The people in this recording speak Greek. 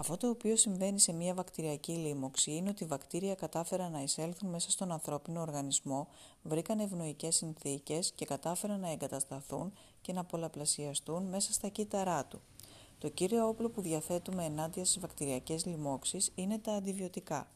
Αυτό το οποίο συμβαίνει σε μια βακτηριακή λίμωξη είναι ότι οι βακτήρια κατάφεραν να εισέλθουν μέσα στον ανθρώπινο οργανισμό, βρήκαν ευνοικέ συνθήκες και κατάφεραν να εγκατασταθούν και να πολλαπλασιαστούν μέσα στα κύτταρά του. Το κύριο όπλο που διαθέτουμε ενάντια στις βακτηριακές λοιμώξεις είναι τα αντιβιωτικά.